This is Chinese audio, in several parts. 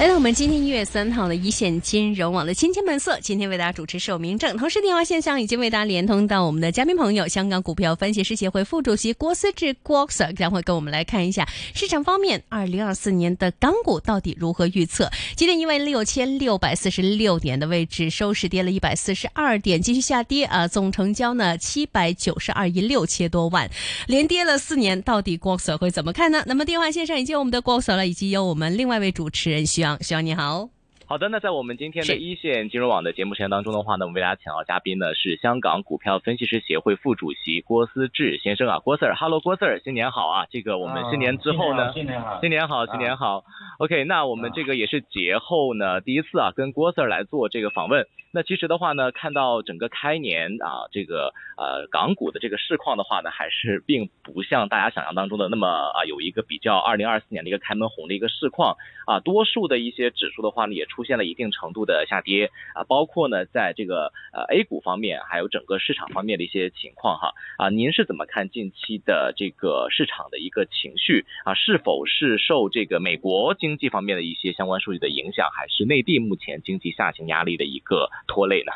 来到我们今天一月三号的一线金融网的金钱本色，今天为大家主持是明正，同时电话线上已经为大家连通到我们的嘉宾朋友，香港股票分析师协会副主席郭思志郭 Sir 将会跟我们来看一下市场方面，二零二四年的港股到底如何预测？今天因为六千六百四十六点的位置收市跌了一百四十二点，继续下跌啊，总成交呢七百九十二亿六千多万，连跌了四年，到底郭 Sir 会怎么看呢？那么电话线上已经有我们的郭 Sir 了，以及有我们另外一位主持人徐。希望你好，好的，那在我们今天的一线金融网的节目时间当中的话呢，我们为大家请到嘉宾呢是香港股票分析师协会副主席郭思志先生啊，郭 Sir，Hello，郭 Sir，新年好啊！这个我们新年之后呢，新年好，新年好，新年好。OK，那我们这个也是节后呢第一次啊跟郭 Sir 来做这个访问。那其实的话呢，看到整个开年啊，这个呃港股的这个市况的话呢，还是并不像大家想象当中的那么啊有一个比较二零二四年的一个开门红的一个市况啊，多数的一些指数的话呢，也出现了一定程度的下跌啊，包括呢在这个呃 A 股方面，还有整个市场方面的一些情况哈啊，您是怎么看近期的这个市场的一个情绪啊？是否是受这个美国经济方面的一些相关数据的影响，还是内地目前经济下行压力的一个？拖累呢？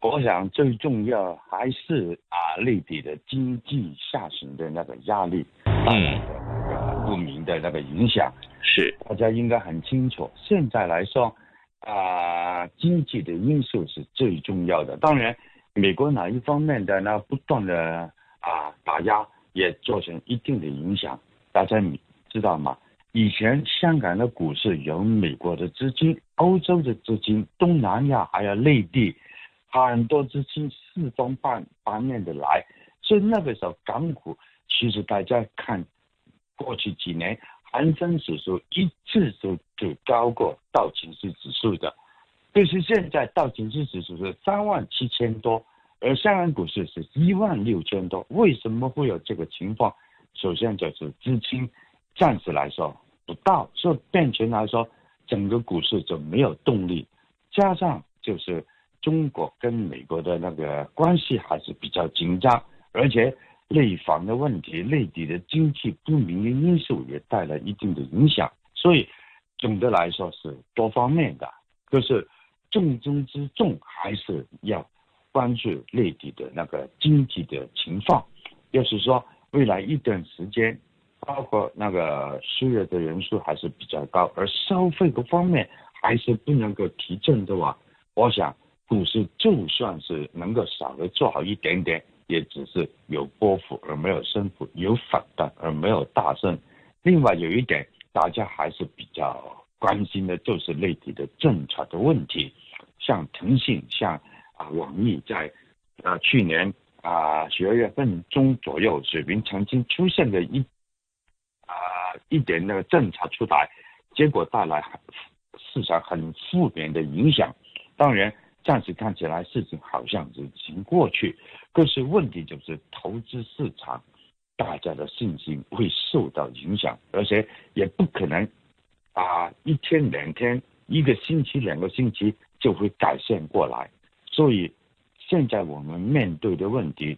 我想最重要还是啊内地的经济下行的那个压力，嗯，不明的那个影响是大家应该很清楚。现在来说啊，经济的因素是最重要的。当然，美国哪一方面的那不断的啊打压也造成一定的影响。大家知道吗？以前香港的股市有美国的资金、欧洲的资金、东南亚还有内地很多资金四方八八面的来，所以那个时候港股其实大家看过去几年恒生指数一次都就高过道琼斯指数的，就是现在道琼斯指数是三万七千多，而香港股市是一万六千多，为什么会有这个情况？首先就是资金暂时来说。不到，所以变成来说，整个股市就没有动力。加上就是中国跟美国的那个关系还是比较紧张，而且内房的问题、内地的经济不明的因素也带来一定的影响。所以总的来说是多方面的，就是重中之重还是要关注内地的那个经济的情况。就是说，未来一段时间。包括那个失业的人数还是比较高，而消费各方面还是不能够提振的话，我想股市就算是能够稍微做好一点点，也只是有波幅而没有升幅，有反弹而没有大升。另外有一点，大家还是比较关心的，就是内地的政策的问题，像腾讯、像啊网易在啊去年啊十二月份中左右水平曾经出现的一。啊一点那个政策出台，结果带来市场很负面的影响。当然，暂时看起来事情好像是已经过去，可是问题就是投资市场大家的信心会受到影响，而且也不可能啊一天两天、一个星期、两个星期就会改善过来。所以现在我们面对的问题，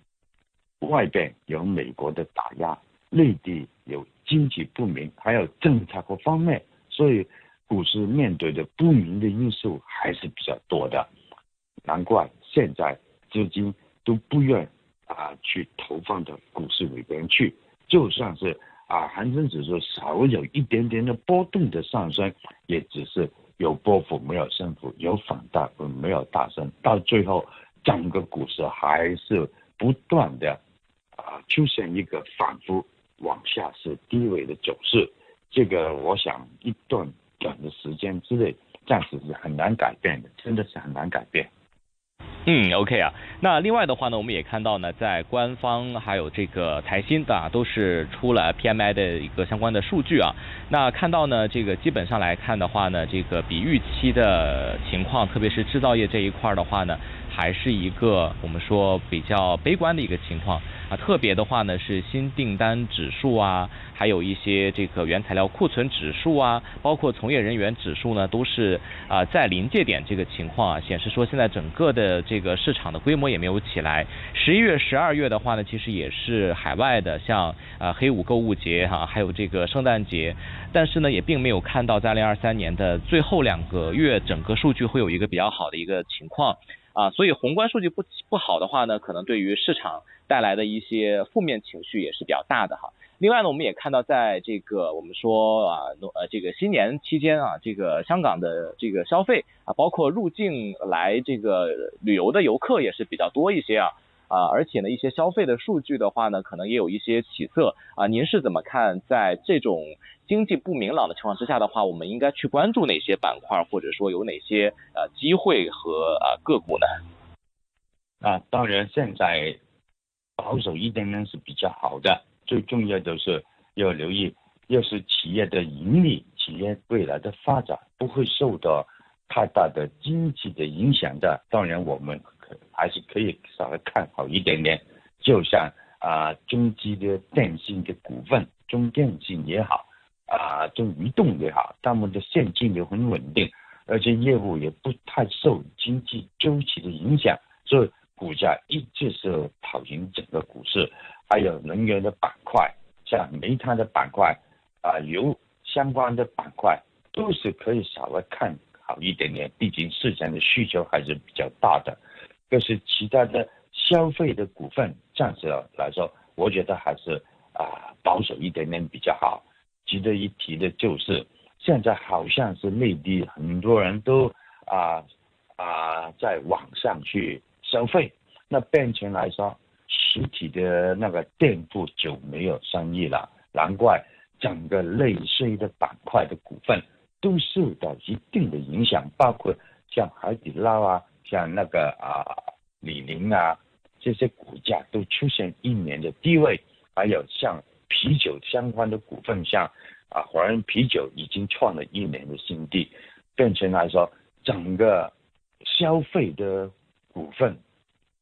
外边有美国的打压，内地有。经济不明，还有政策各方面，所以股市面对的不明的因素还是比较多的。难怪现在资金都不愿啊去投放到股市里边去。就算是啊恒生指数稍微有一点点的波动的上升，也只是有波幅没有升幅，有反弹没有大升。到最后，整个股市还是不断的啊出现一个反复。往下是低位的走势，这个我想一段短的时间之内，暂时是很难改变的，真的是很难改变。嗯，OK 啊，那另外的话呢，我们也看到呢，在官方还有这个台新的都是出了 PMI 的一个相关的数据啊。那看到呢，这个基本上来看的话呢，这个比预期的情况，特别是制造业这一块的话呢。还是一个我们说比较悲观的一个情况啊。特别的话呢，是新订单指数啊，还有一些这个原材料库存指数啊，包括从业人员指数呢，都是啊在临界点这个情况啊，显示说现在整个的这个市场的规模也没有起来。十一月、十二月的话呢，其实也是海外的，像啊黑五购物节哈，还有这个圣诞节，但是呢，也并没有看到在二零二三年的最后两个月，整个数据会有一个比较好的一个情况。啊，所以宏观数据不不好的话呢，可能对于市场带来的一些负面情绪也是比较大的哈。另外呢，我们也看到在这个我们说啊，呃这个新年期间啊，这个香港的这个消费啊，包括入境来这个旅游的游客也是比较多一些啊。啊，而且呢，一些消费的数据的话呢，可能也有一些起色啊。您是怎么看，在这种经济不明朗的情况之下的话，我们应该去关注哪些板块，或者说有哪些呃机会和啊个股呢？啊，当然现在保守一点呢是比较好的，最重要的是要留意，要是企业的盈利、企业未来的发展不会受到太大的经济的影响的，当然我们。还是可以稍微看好一点点，就像啊中基的电信的股份，中电信也好，啊中移动也好，他们的现金流很稳定，而且业务也不太受经济周期的影响，所以股价一直是跑赢整个股市。还有能源的板块，像煤炭的板块，啊油相关的板块，都是可以稍微看好一点点，毕竟市场的需求还是比较大的。就是其他的消费的股份，暂时来说，我觉得还是啊保守一点点比较好。值得一提的就是，现在好像是内地很多人都啊啊在网上去消费，那变成来说，实体的那个店铺就没有生意了。难怪整个类似的板块的股份都受到一定的影响，包括像海底捞啊。像那个啊，李宁啊，这些股价都出现一年的低位，还有像啤酒相关的股份，像啊华润啤酒已经创了一年的新低，变成来说，整个消费的股份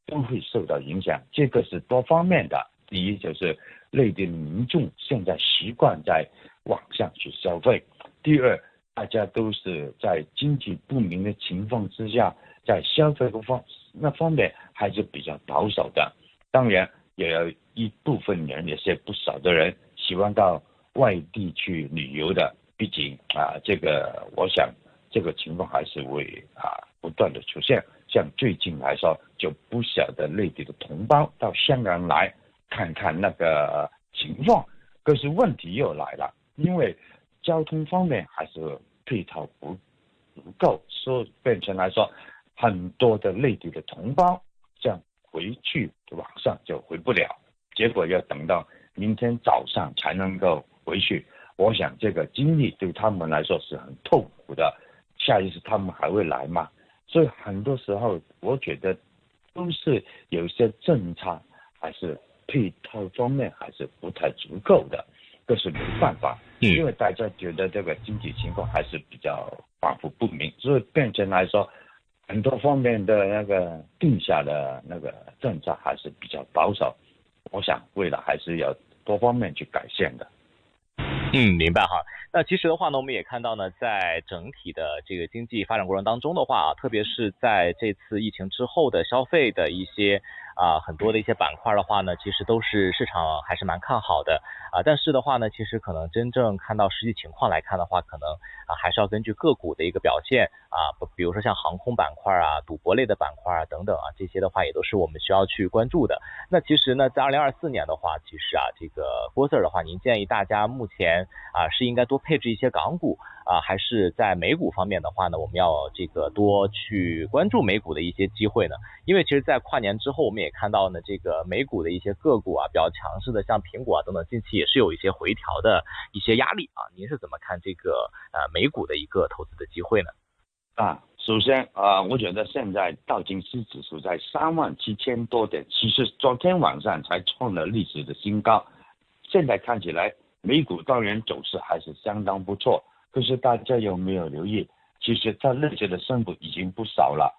都会受到影响，这个是多方面的。第一就是内地民众现在习惯在网上去消费，第二大家都是在经济不明的情况之下。在消费方那方面还是比较保守的，当然也有一部分人，也是不少的人喜欢到外地去旅游的。毕竟啊，这个我想这个情况还是会啊不断的出现。像最近来说，就不少的内地的同胞到香港来看看那个情况。可是问题又来了，因为交通方面还是配套不不够，所以变成来说。很多的内地的同胞，这样回去网上就回不了，结果要等到明天早上才能够回去。我想这个经历对他们来说是很痛苦的。下一次他们还会来吗？所以很多时候，我觉得都是有些政策还是配套方面还是不太足够的，这是没办法，因为大家觉得这个经济情况还是比较反复不明，所以变成来说。很多方面的那个定下的那个政策还是比较保守，我想未来还是要多方面去改善的。嗯，明白哈。那其实的话呢，我们也看到呢，在整体的这个经济发展过程当中的话啊，特别是在这次疫情之后的消费的一些。啊，很多的一些板块的话呢，其实都是市场还是蛮看好的啊。但是的话呢，其实可能真正看到实际情况来看的话，可能啊还是要根据个股的一个表现啊，比如说像航空板块啊、赌博类的板块啊等等啊，这些的话也都是我们需要去关注的。那其实呢，在二零二四年的话，其实啊，这个郭 Sir 的话，您建议大家目前啊是应该多配置一些港股啊，还是在美股方面的话呢，我们要这个多去关注美股的一些机会呢？因为其实，在跨年之后，我们也看到呢，这个美股的一些个股啊，比较强势的，像苹果啊等等，近期也是有一些回调的一些压力啊。您是怎么看这个呃美股的一个投资的机会呢？啊，首先啊，我觉得现在道琼斯指数在三万七千多点，其实昨天晚上才创了历史的新高。现在看起来美股当然走势还是相当不错，可是大家有没有留意？其实它历史的升幅已经不少了，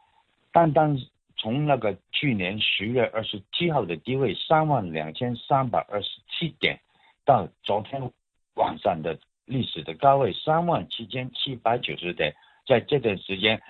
单单。从那个去年十月二十七号的低位三万两千三百二十七点，到昨天晚上的历史的高位三万七千七百九十点，在这段时间，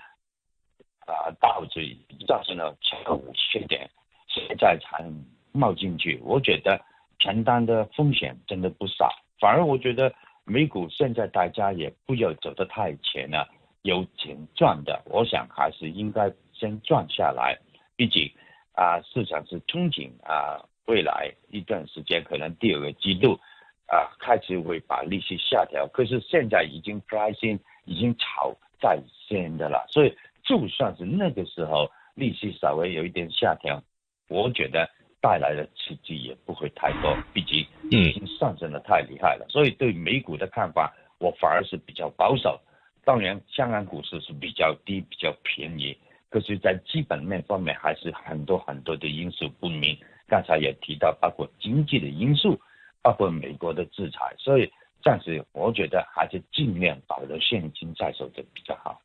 啊，导致造成了超五千点，现在才冒进去，我觉得承担的风险真的不少。反而我觉得美股现在大家也不要走得太前了，有钱赚的，我想还是应该先赚下来。毕竟啊，市场是憧憬啊，未来一段时间可能第二个季度啊开始会把利息下调，可是现在已经 pricing 已经炒在先的了，所以就算是那个时候利息稍微有一点下调，我觉得。带来的刺激也不会太多，毕竟已经上升的太厉害了。所以对美股的看法，我反而是比较保守。当然，香港股市是比较低、比较便宜，可是，在基本面方面还是很多很多的因素不明。刚才也提到，包括经济的因素，包括美国的制裁，所以暂时我觉得还是尽量保留现金在手的比较好。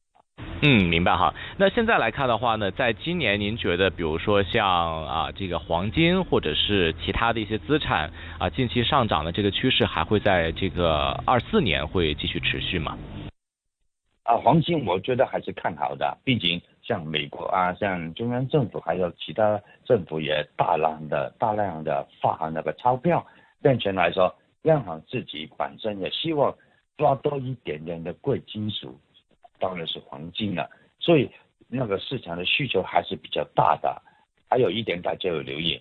嗯，明白哈。那现在来看的话呢，在今年您觉得，比如说像啊这个黄金或者是其他的一些资产啊，近期上涨的这个趋势还会在这个二四年会继续持续吗？啊，黄金我觉得还是看好的，毕竟像美国啊，像中央政府还有其他政府也大量的大量的发行那个钞票，变成来说，央行自己本身也希望抓多一点点的贵金属。当然是黄金了，所以那个市场的需求还是比较大的。还有一点大家要留意，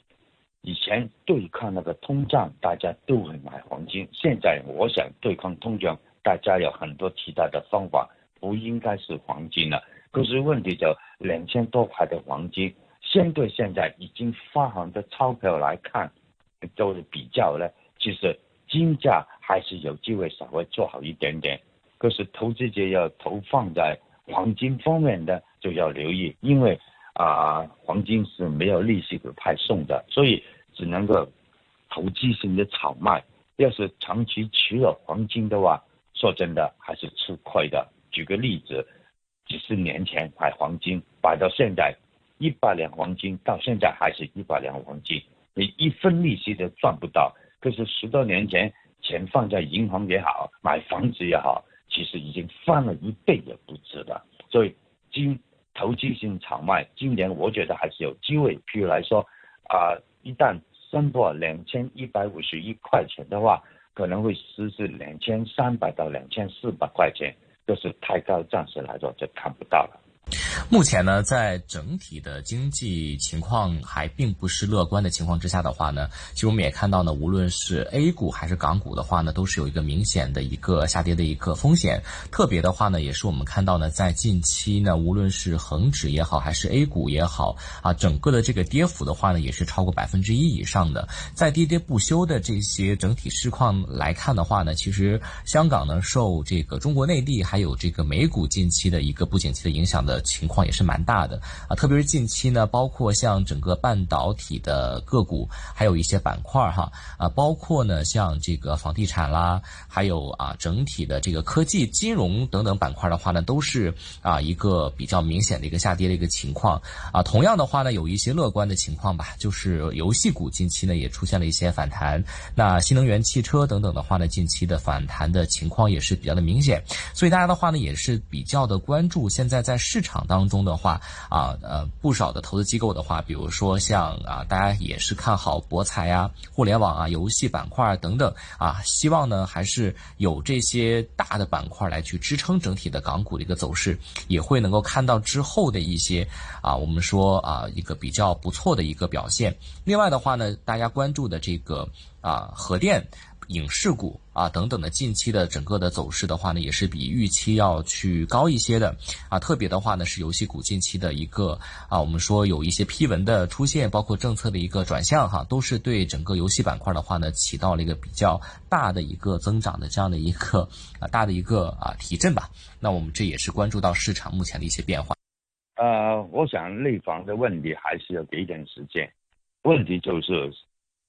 以前对抗那个通胀，大家都会买黄金。现在我想对抗通胀，大家有很多其他的方法，不应该是黄金了。可是问题就两千多块的黄金，相对现在已经发行的钞票来看，都是比较呢，其实金价还是有机会稍微做好一点点。可是投资者要投放在黄金方面的就要留意，因为啊黄金是没有利息可派送的，所以只能够投机性的炒卖。要是长期持有黄金的话，说真的还是吃亏的。举个例子，几十年前买黄金，摆到现在一百两黄金，到现在还是一百两黄金，你一分利息都赚不到。可是十多年前钱放在银行也好，买房子也好。其实已经翻了一倍也不止了，所以今投机性炒卖，今年我觉得还是有机会。譬如来说，啊，一旦升破两千一百五十一块钱的话，可能会实施两千三百到两千四百块钱，就是太高，暂时来说就看不到了。目前呢，在整体的经济情况还并不是乐观的情况之下的话呢，其实我们也看到呢，无论是 A 股还是港股的话呢，都是有一个明显的一个下跌的一个风险。特别的话呢，也是我们看到呢，在近期呢，无论是恒指也好，还是 A 股也好啊，整个的这个跌幅的话呢，也是超过百分之一以上的。在跌跌不休的这些整体市况来看的话呢，其实香港呢，受这个中国内地还有这个美股近期的一个不景气的影响的情况。也是蛮大的啊，特别是近期呢，包括像整个半导体的个股，还有一些板块哈啊，包括呢像这个房地产啦，还有啊整体的这个科技、金融等等板块的话呢，都是啊一个比较明显的一个下跌的一个情况啊。同样的话呢，有一些乐观的情况吧，就是游戏股近期呢也出现了一些反弹，那新能源汽车等等的话呢，近期的反弹的情况也是比较的明显，所以大家的话呢也是比较的关注现在在市场场当。中的话啊呃不少的投资机构的话，比如说像啊大家也是看好博彩呀、互联网啊、游戏板块等等啊，希望呢还是有这些大的板块来去支撑整体的港股的一个走势，也会能够看到之后的一些啊我们说啊一个比较不错的一个表现。另外的话呢，大家关注的这个啊核电。影视股啊等等的近期的整个的走势的话呢，也是比预期要去高一些的啊。特别的话呢，是游戏股近期的一个啊，我们说有一些批文的出现，包括政策的一个转向哈，都是对整个游戏板块的话呢，起到了一个比较大的一个增长的这样的一个啊大的一个啊提振吧。那我们这也是关注到市场目前的一些变化。呃，我想内房的问题还是要给一点时间。问题就是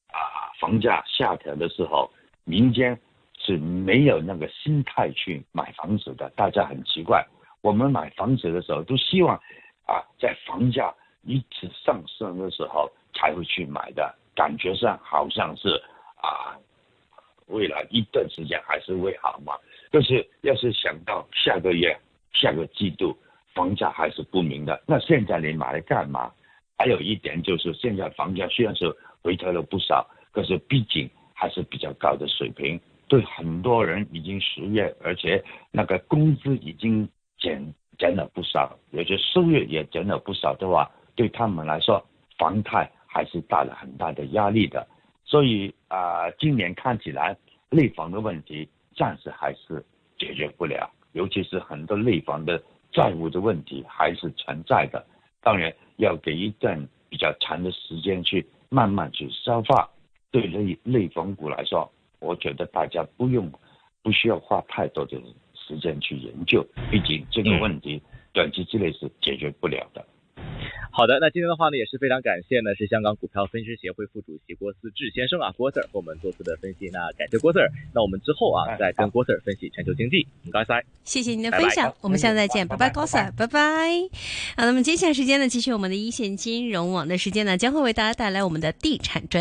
啊，房价下调的时候。民间是没有那个心态去买房子的，大家很奇怪。我们买房子的时候都希望啊，在房价一直上升的时候才会去买的，感觉上好像是啊，未来一段时间还是会好嘛。但是要是想到下个月、下个季度房价还是不明的，那现在你买来干嘛？还有一点就是，现在房价虽然是回调了不少，可是毕竟还是比较高的水平，对很多人已经失业，而且那个工资已经减减了不少，有些收入也减了不少的话，对他们来说，房贷还是带了很大的压力的。所以啊，今年看起来内房的问题。暂时还是解决不了，尤其是很多内房的债务的问题还是存在的。当然要给一段比较长的时间去慢慢去消化。对内内房股来说，我觉得大家不用不需要花太多的时间去研究，毕竟这个问题短期之内是解决不了的。好的，那今天的话呢，也是非常感谢呢，是香港股票分析师协会副主席郭思志先生啊，郭 Sir 和我们做出的分析，那感谢郭 Sir，那我们之后啊，再跟郭 Sir 分析全球经济，唔该晒，谢谢您的分享，我们下次再见，拜拜，郭 Sir，拜拜。好，那么接下来时间呢，继续我们的一线金融网的时间呢，将会为大家带来我们的地产专。